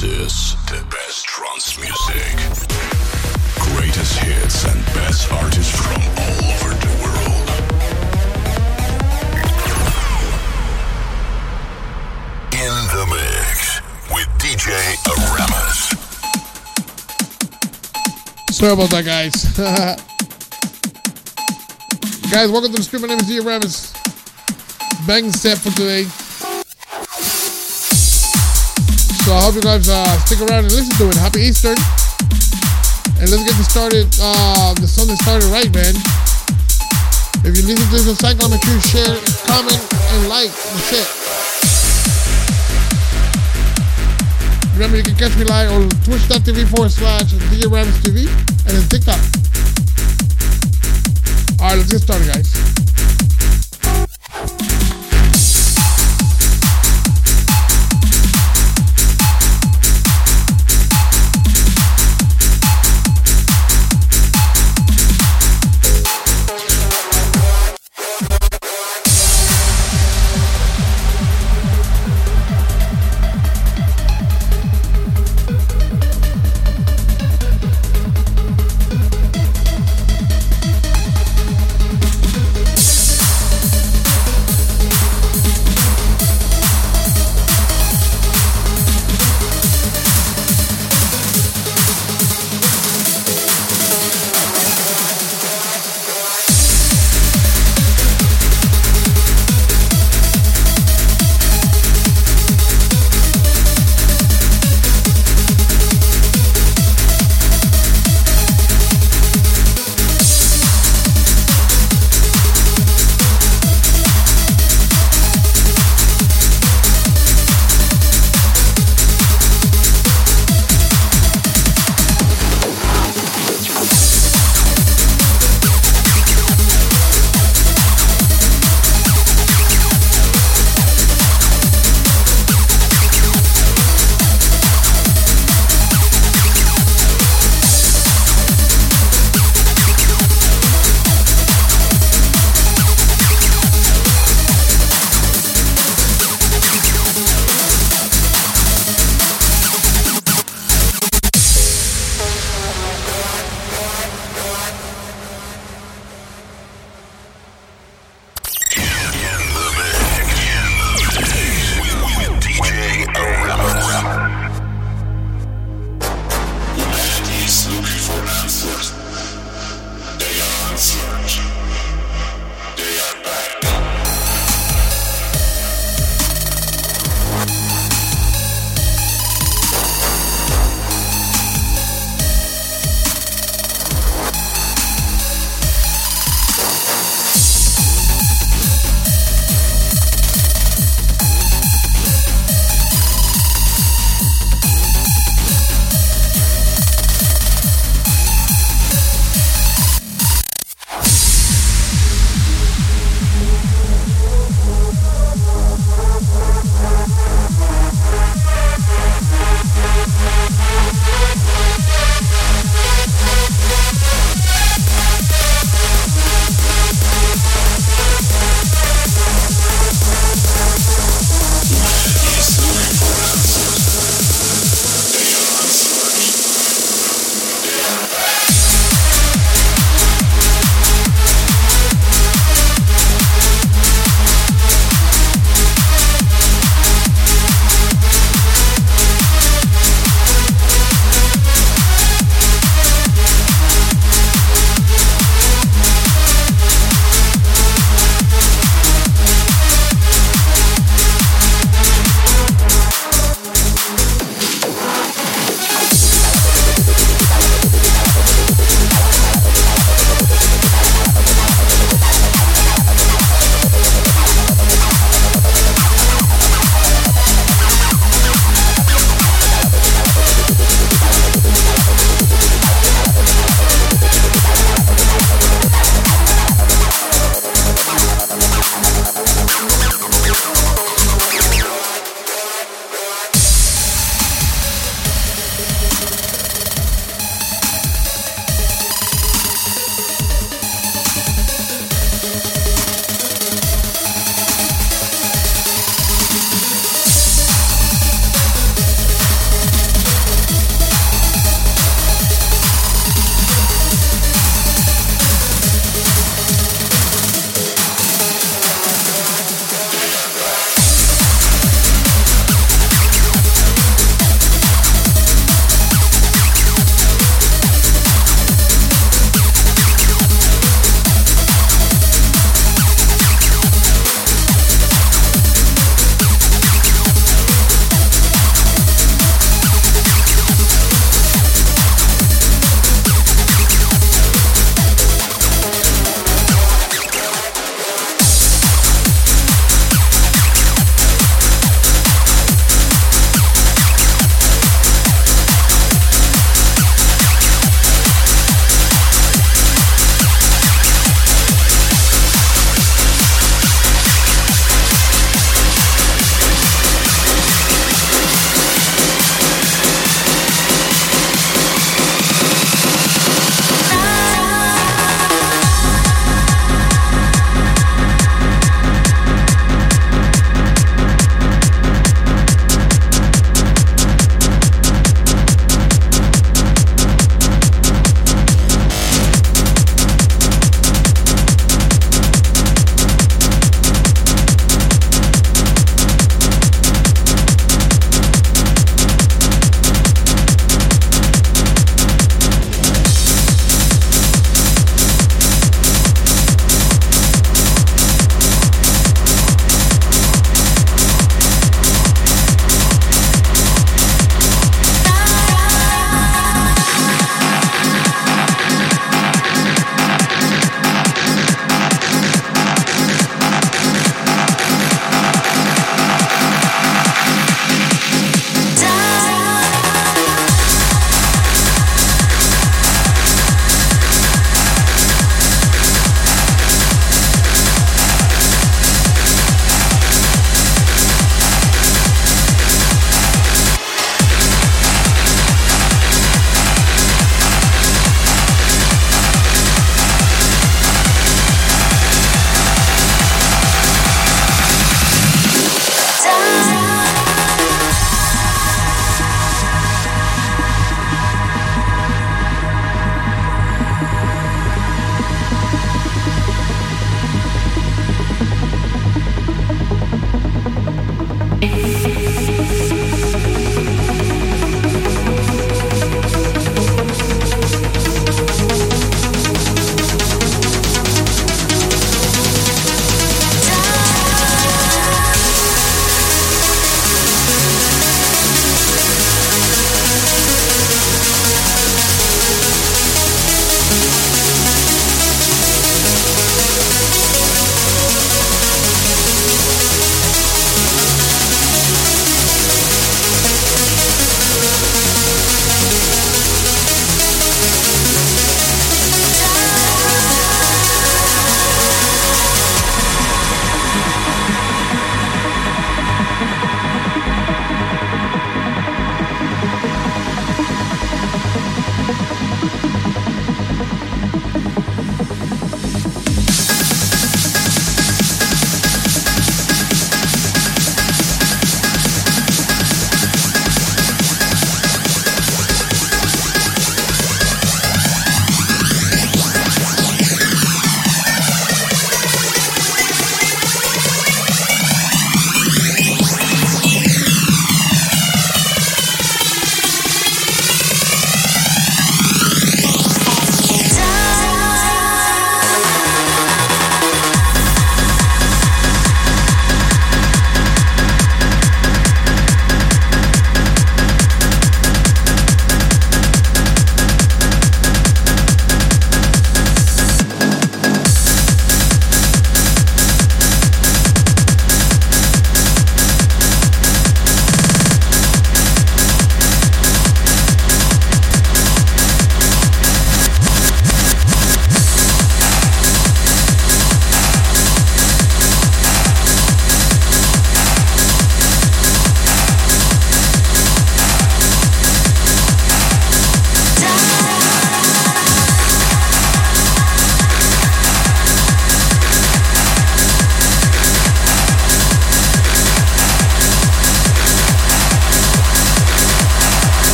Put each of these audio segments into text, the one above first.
This is the best trance music. Greatest hits and best artists from all over the world. In the mix with DJ Aramis. Sorry about that, guys. guys, welcome to the stream. My name is DJ Aramis. Bang set for today. So I hope you guys uh, stick around and listen to it. Happy Easter. And let's get this started. Uh, the Sunday started right, man. If you listen to this on SoundCloud, make sure you share, comment, and like the shit. Remember, you can catch me live on twitch.tv forward slash DJ Aramis TV and then TikTok. Alright, let's get started, guys.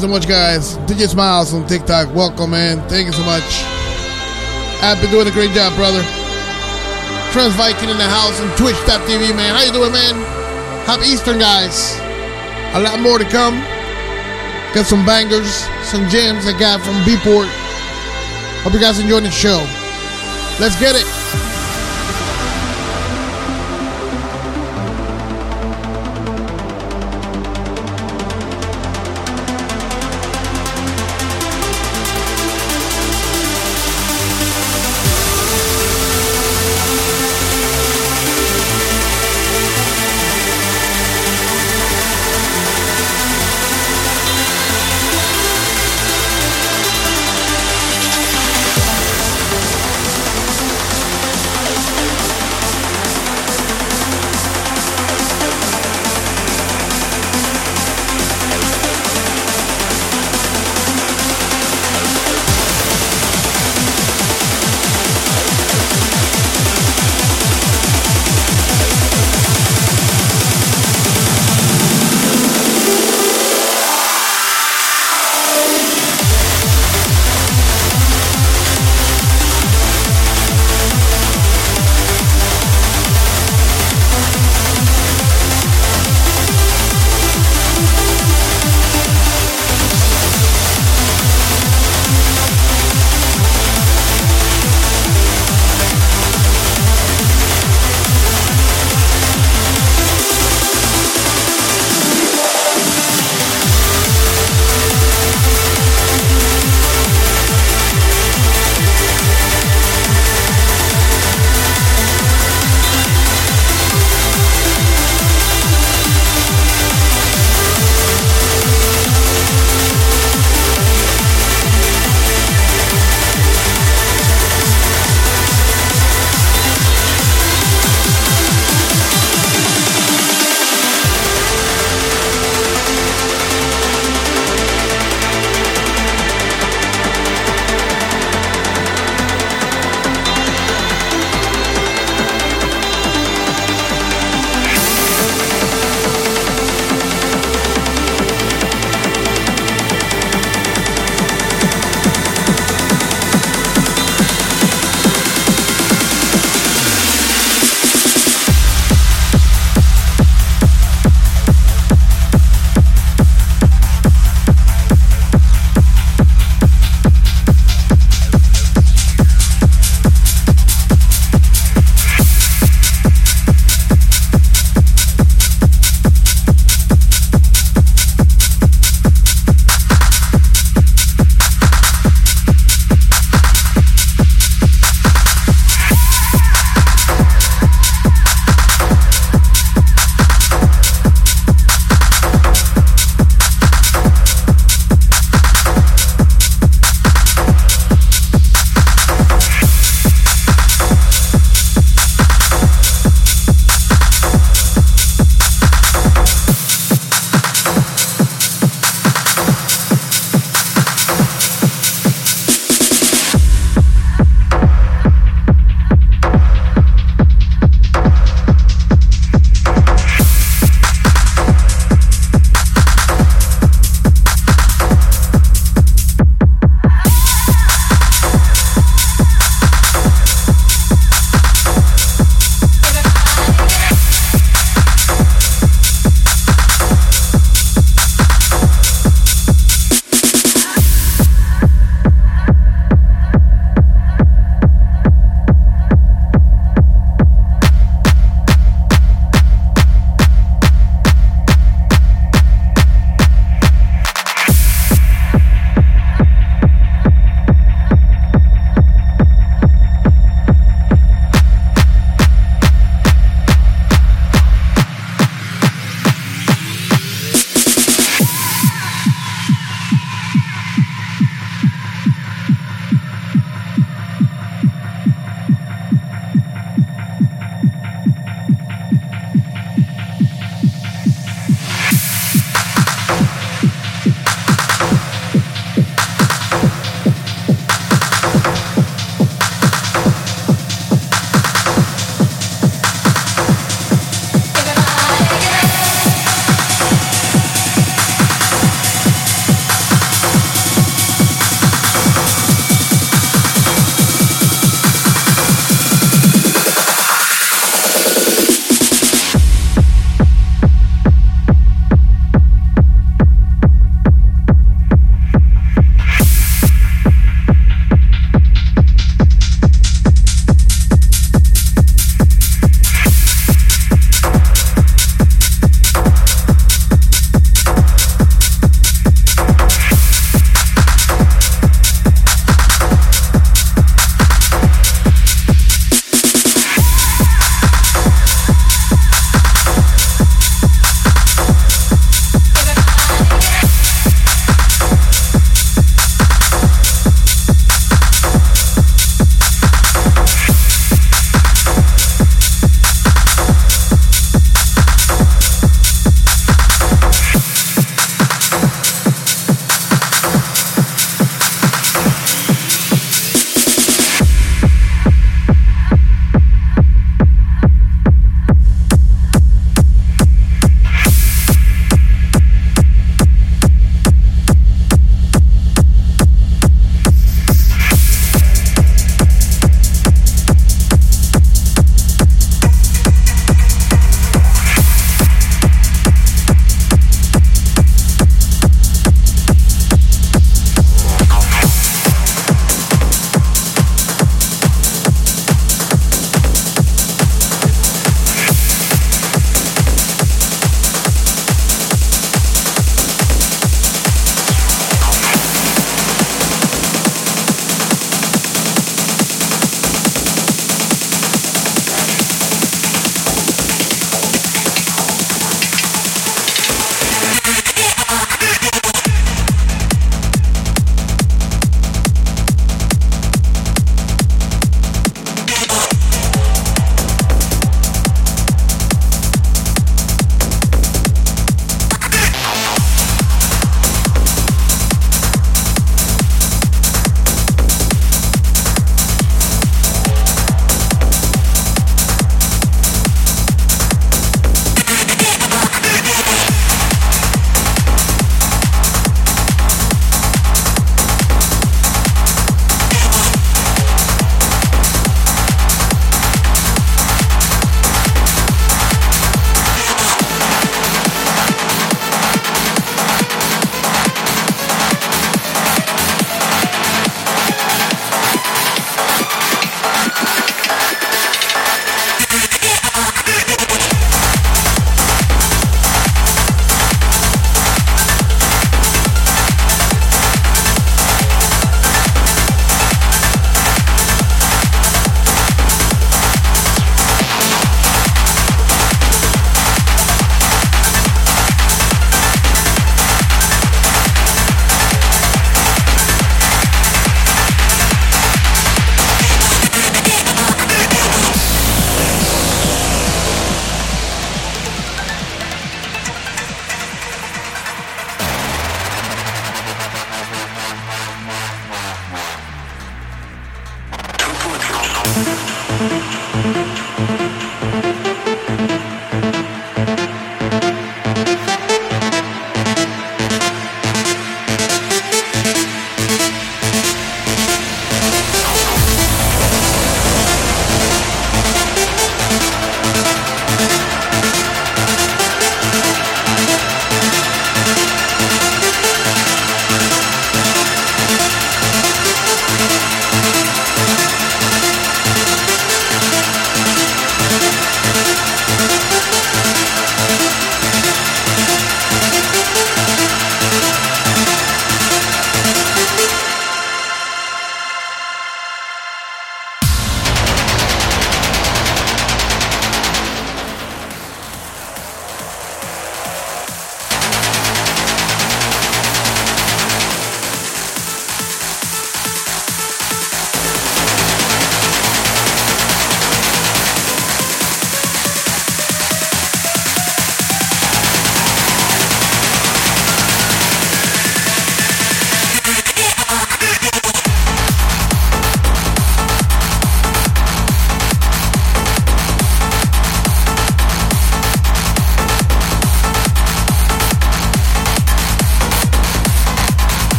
So much, guys. DJ Smiles on TikTok. Welcome, man. Thank you so much. I've been doing a great job, brother. Trans Viking in the house and Twitch.tv, man. How you doing, man? Happy Eastern, guys. A lot more to come. Got some bangers, some gems I got from Beatport. Hope you guys enjoying the show. Let's get it.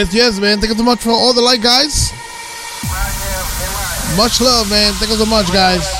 Yes, yes, man. Thank you so much for all the like, guys. Much love, man. Thank you so much, guys.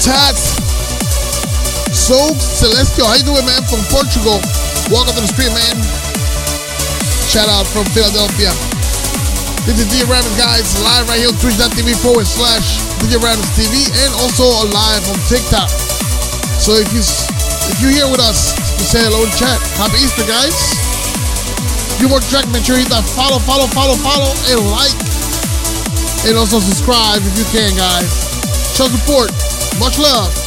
Tats. So Celestial, how you doing, man? From Portugal. Welcome to the stream, man. Shout out from Philadelphia. This is DJ Aramis, guys, live right here on twitch.tv forward slash DJ Aramis TV and also live on TikTok. So if you if you're here with us, just say hello in chat. Happy Easter, guys. If you work track, make sure you hit that follow, follow, follow, follow, and like. And also subscribe if you can, guys. Show support. Much love.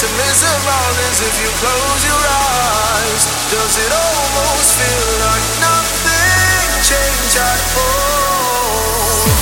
to mesmerize is if you close your eyes. Does it almost feel like nothing changed at all?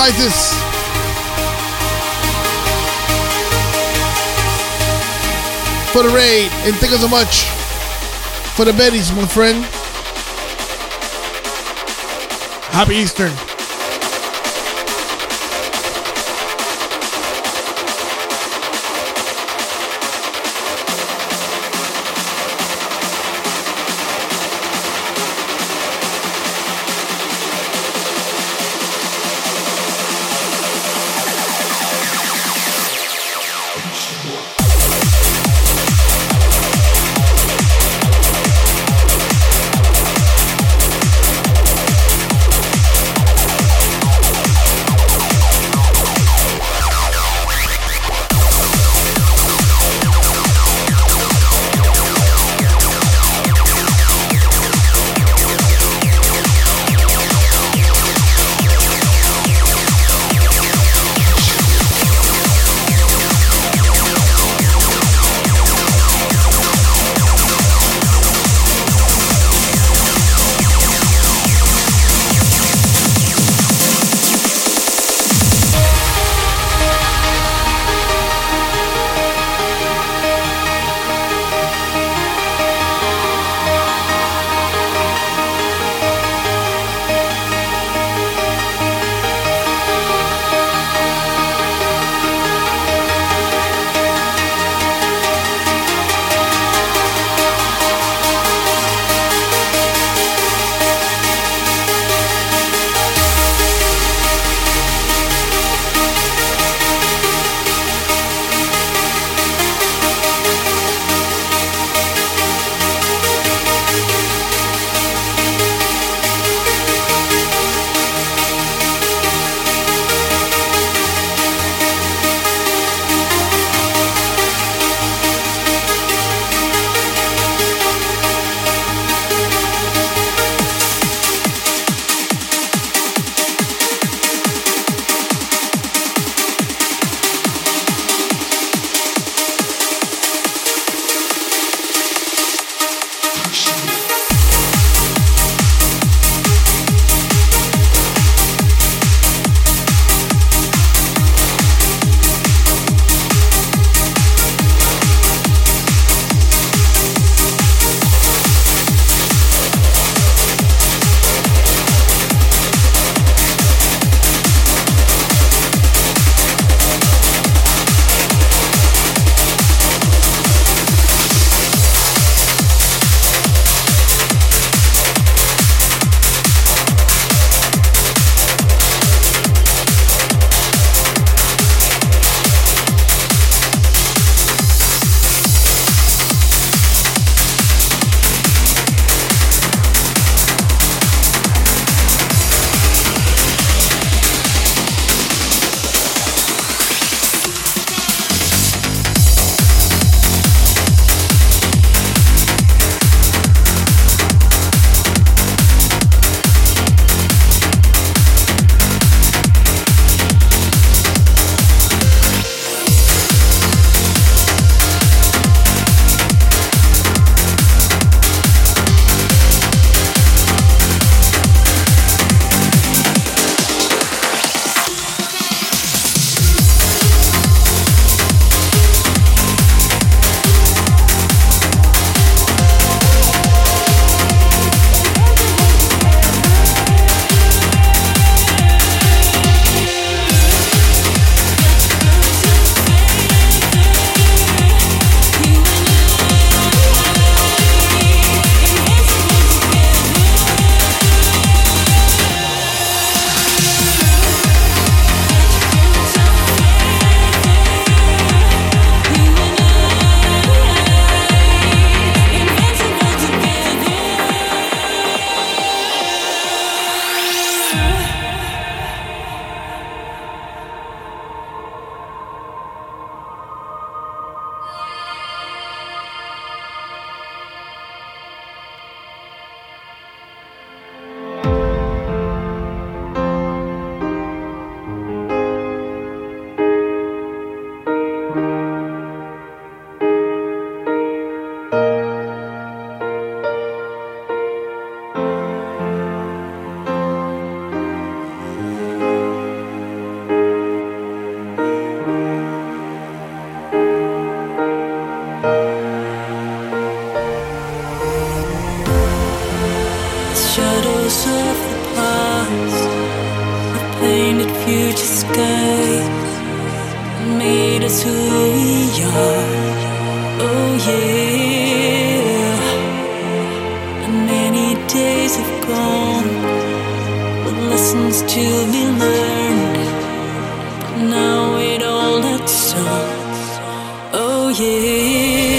Much, Pisces. For the raid, and thank you so much for the Betties, my friend. Happy Eastern. lessons to be learned. Now it all adds up. Oh, yeah.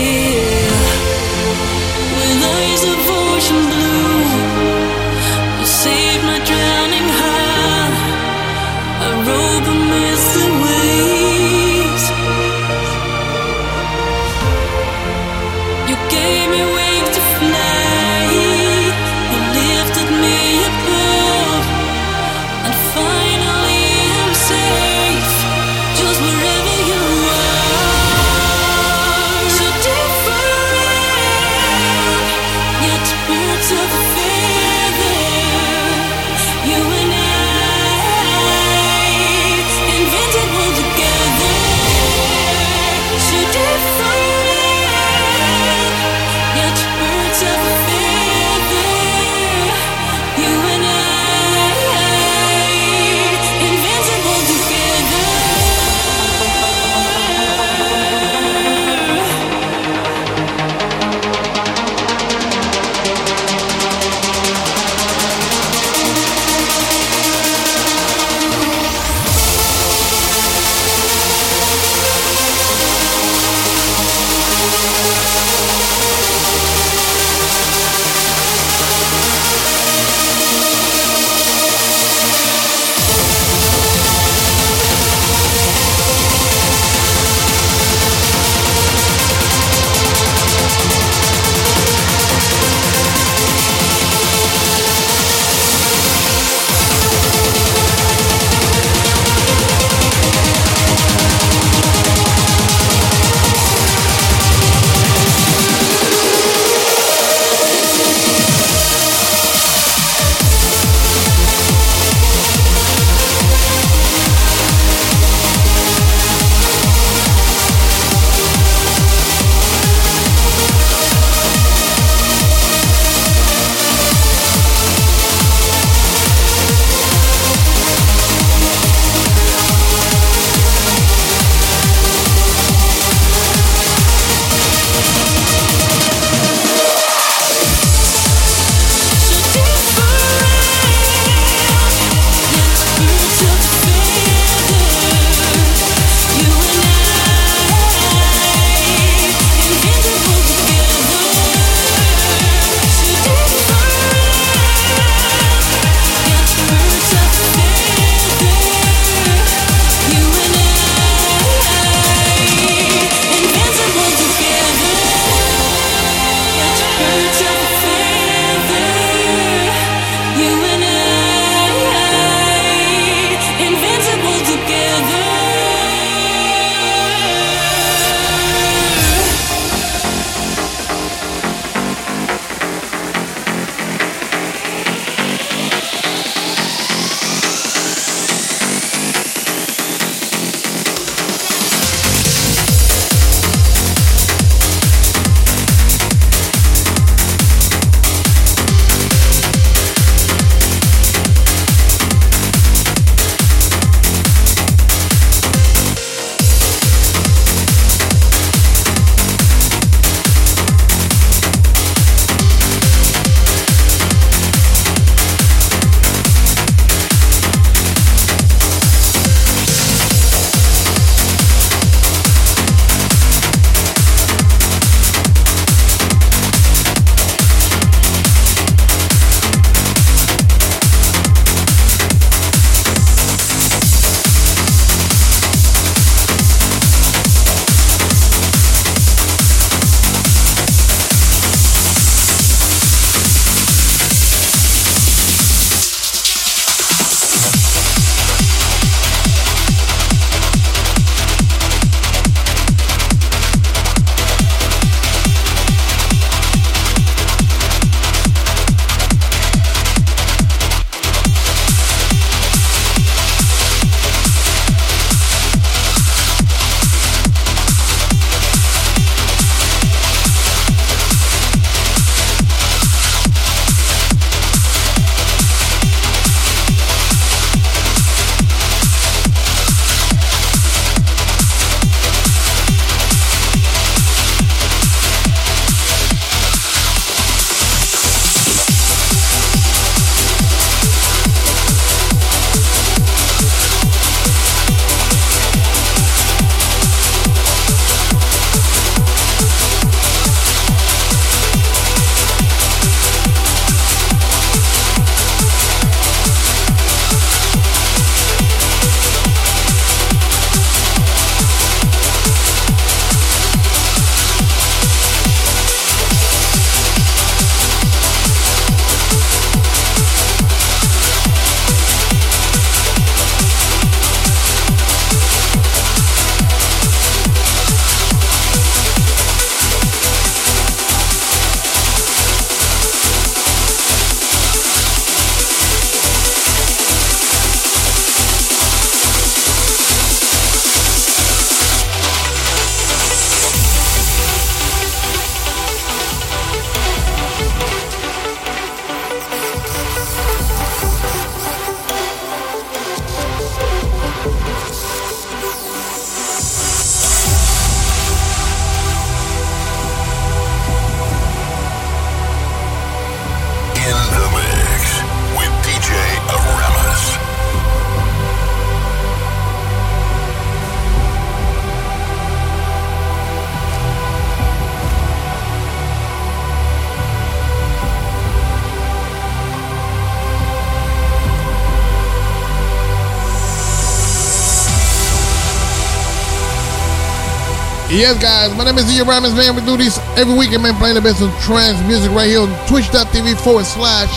Yes, guys, my name is DJ Aramis, man. We do these every weekend, man, playing the best of trance music right here on twitch.tv forward slash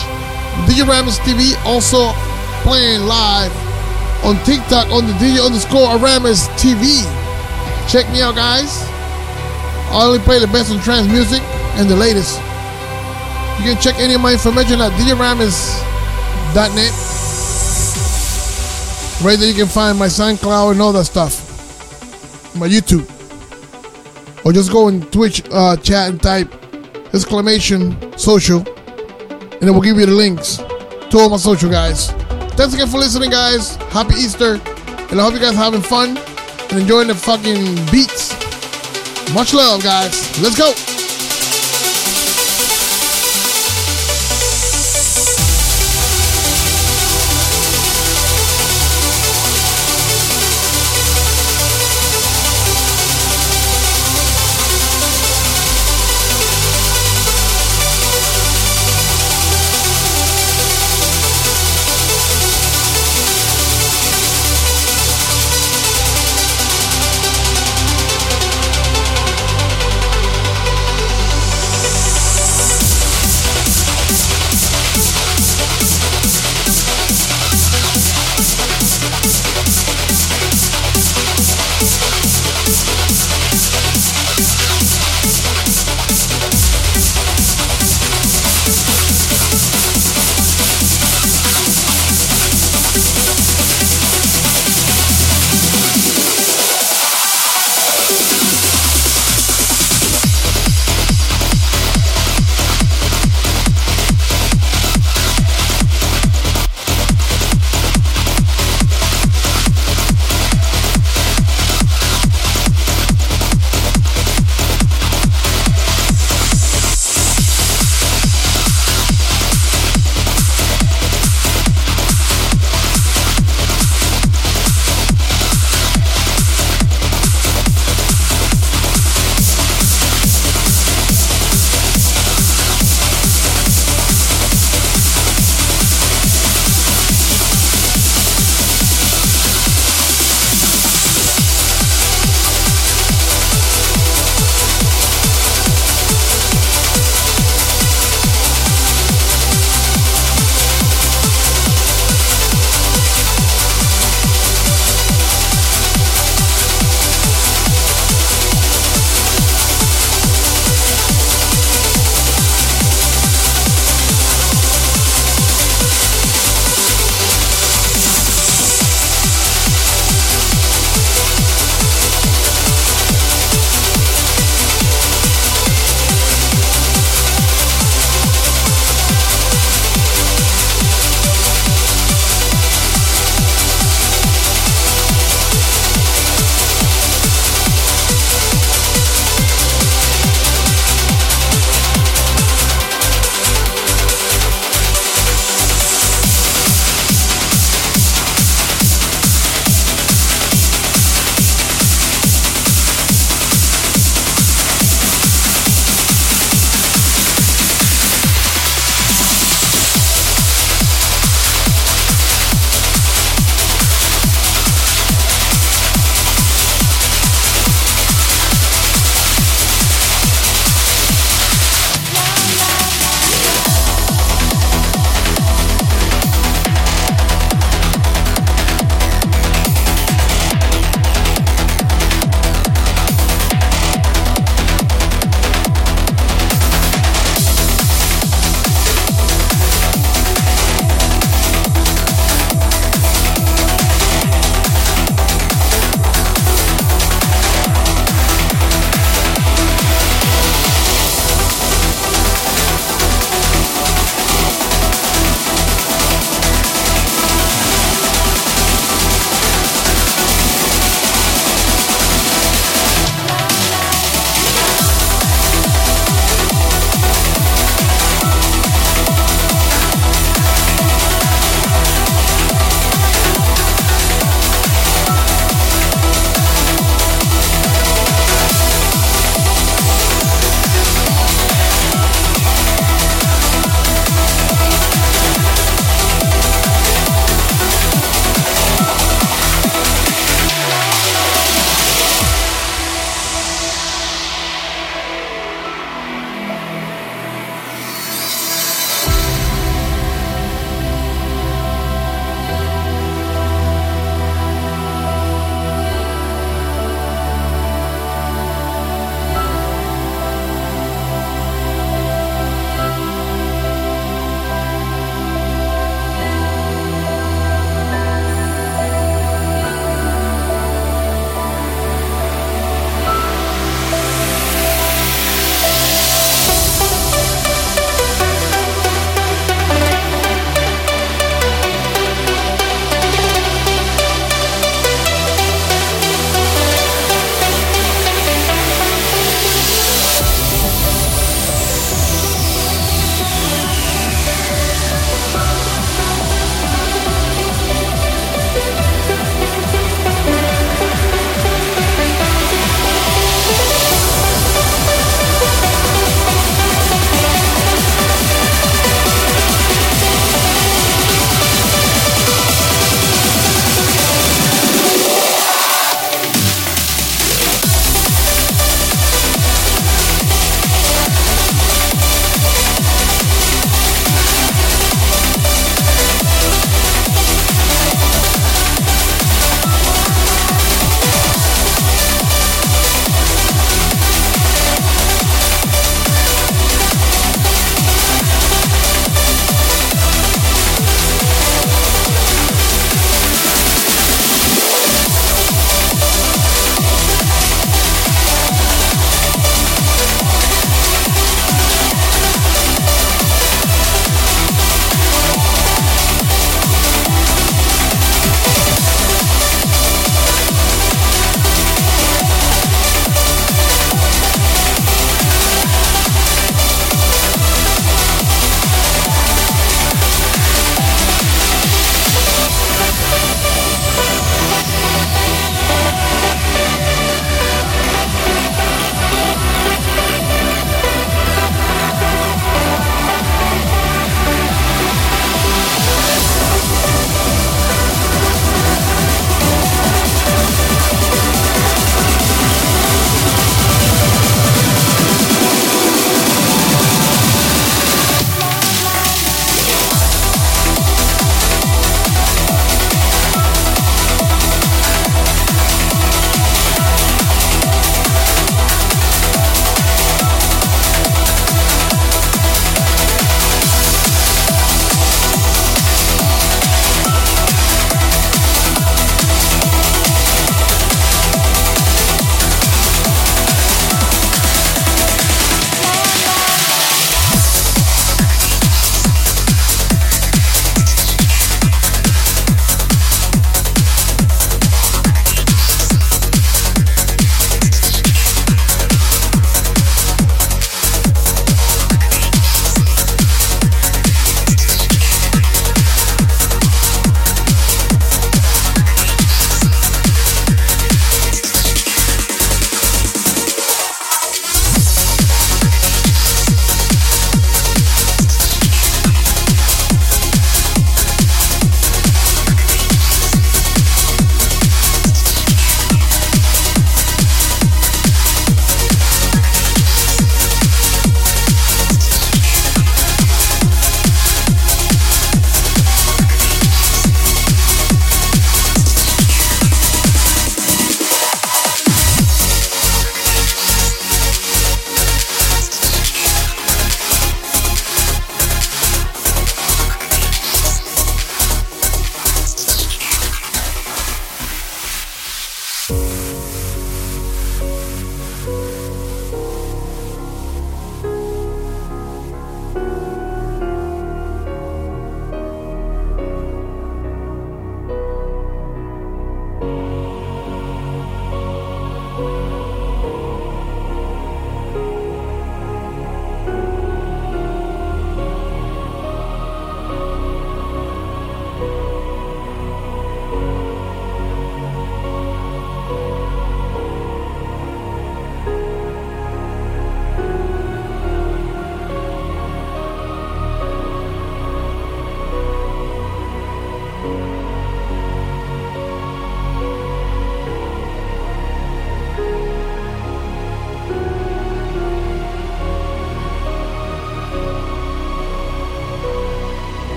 DJ Aramis TV. Also playing live on TikTok on the DJ underscore Aramis TV. Check me out, guys. I only play the best of trance music and the latest. You can check any of my information at DJAramis.net. Right there, you can find my SoundCloud and all that stuff. My YouTube. Or just go in Twitch uh, chat and type exclamation social. And it will give you the links to all my social guys. Thanks again for listening, guys. Happy Easter. And I hope you guys are having fun and enjoying the fucking beats. Much love, guys. Let's go.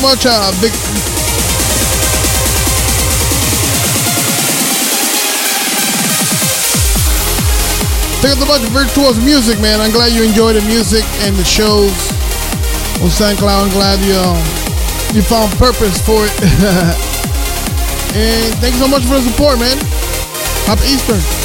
Much, uh, big. Thank you so much, Virtuos Music, man. I'm glad you enjoy the music and the shows on SoundCloud. I'm glad you um, you found purpose for it. and thank you so much for the support, man. Happy Easter.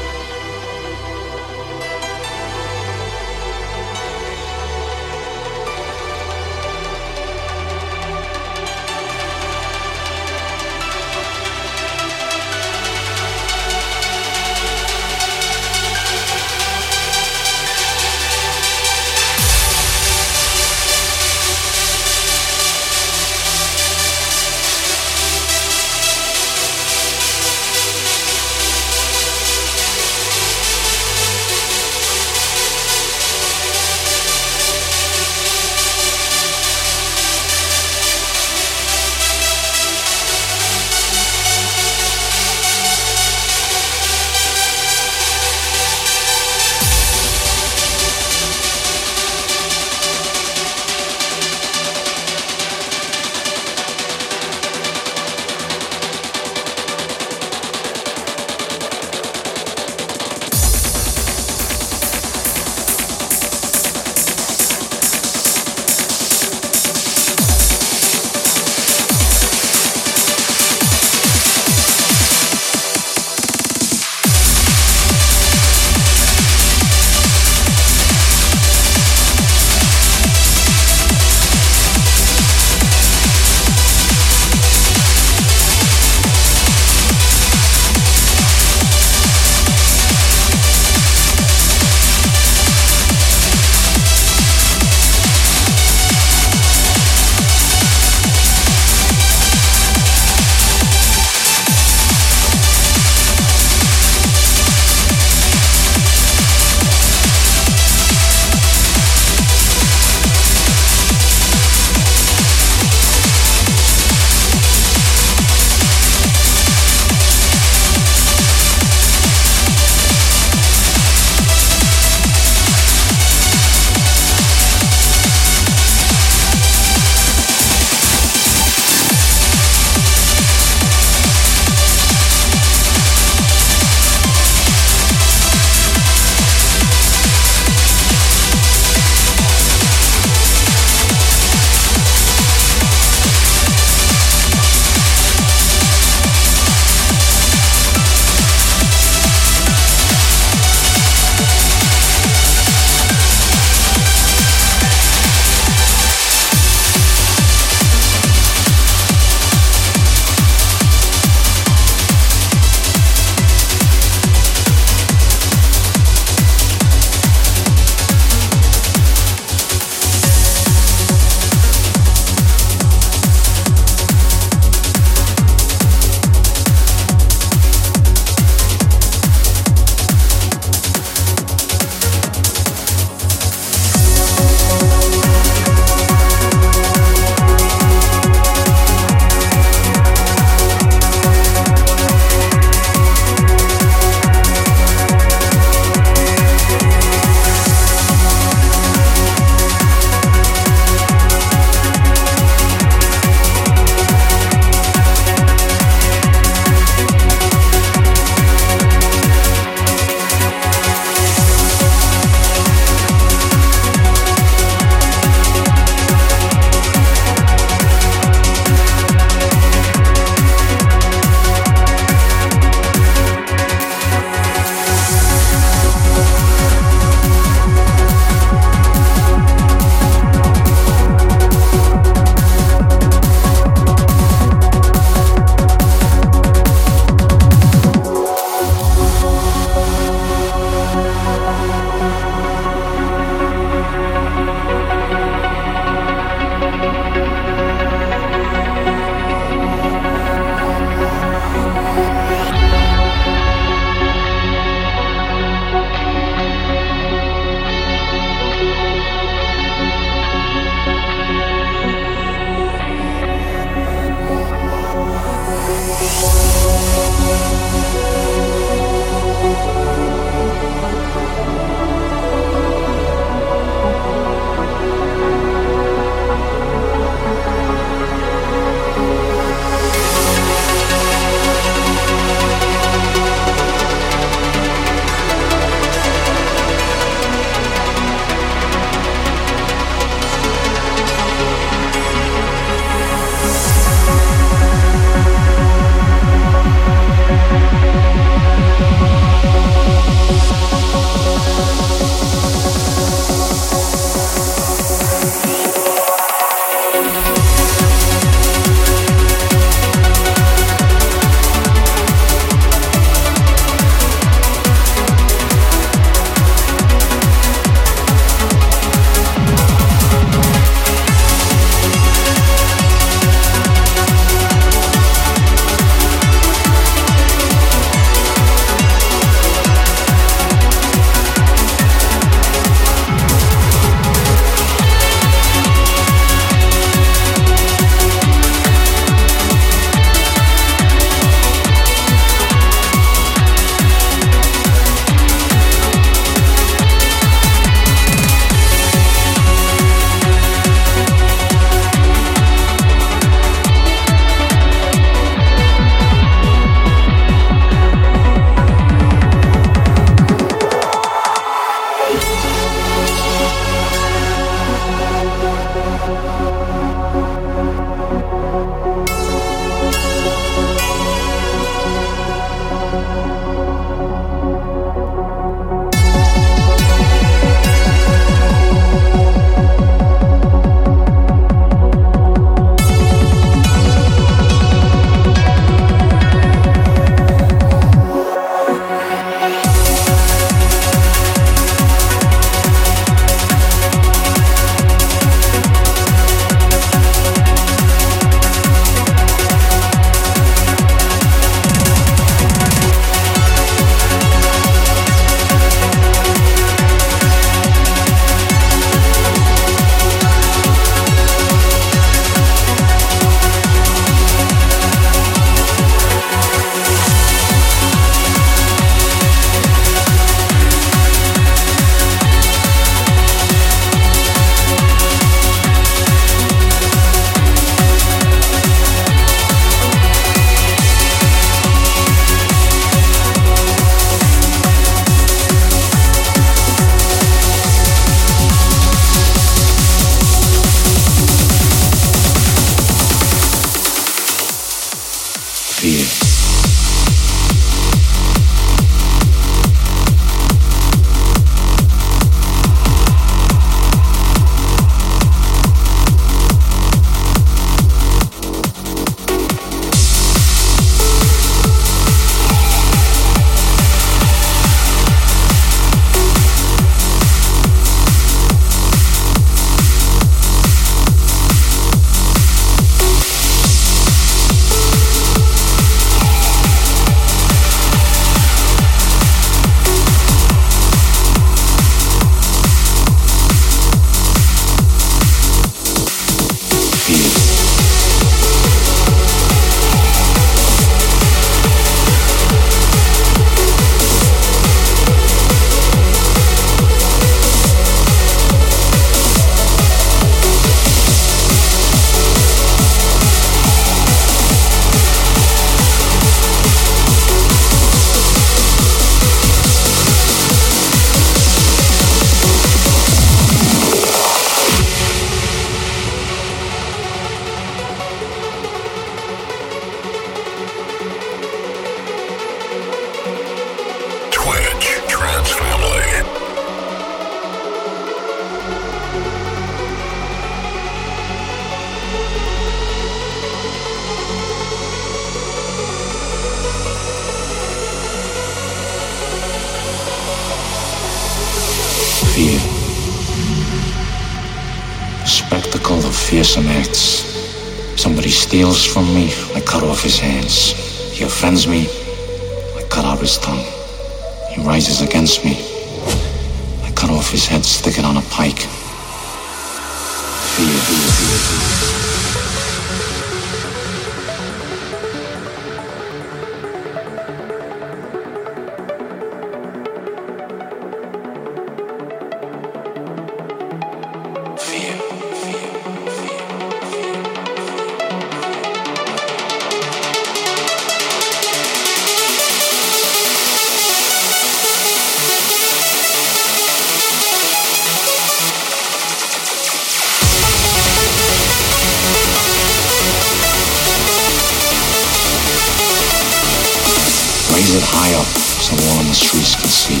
It high up so all on the streets can see.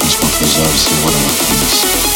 That's what preserves the of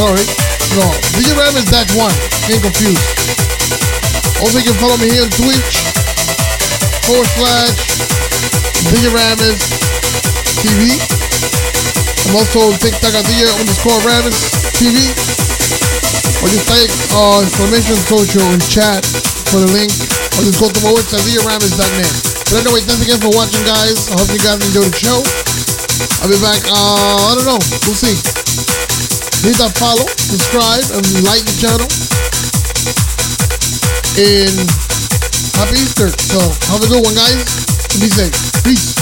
sorry. No, DJ Aramis that 1. Ain't confused. Also, you can follow me here on Twitch forward slash DJ Aramis TV. I'm also on TikTok at DJ underscore Aramis TV. Or just type uh, exclamation social in chat for the link. Or just go to my website, DJAramis.net. But anyway, thanks again for watching, guys. I hope you guys enjoyed the show. I'll be back, uh, I don't know. We'll see. Hit that follow, subscribe, and like the channel. And happy Easter. So, have a good one, guys. Be safe. Peace.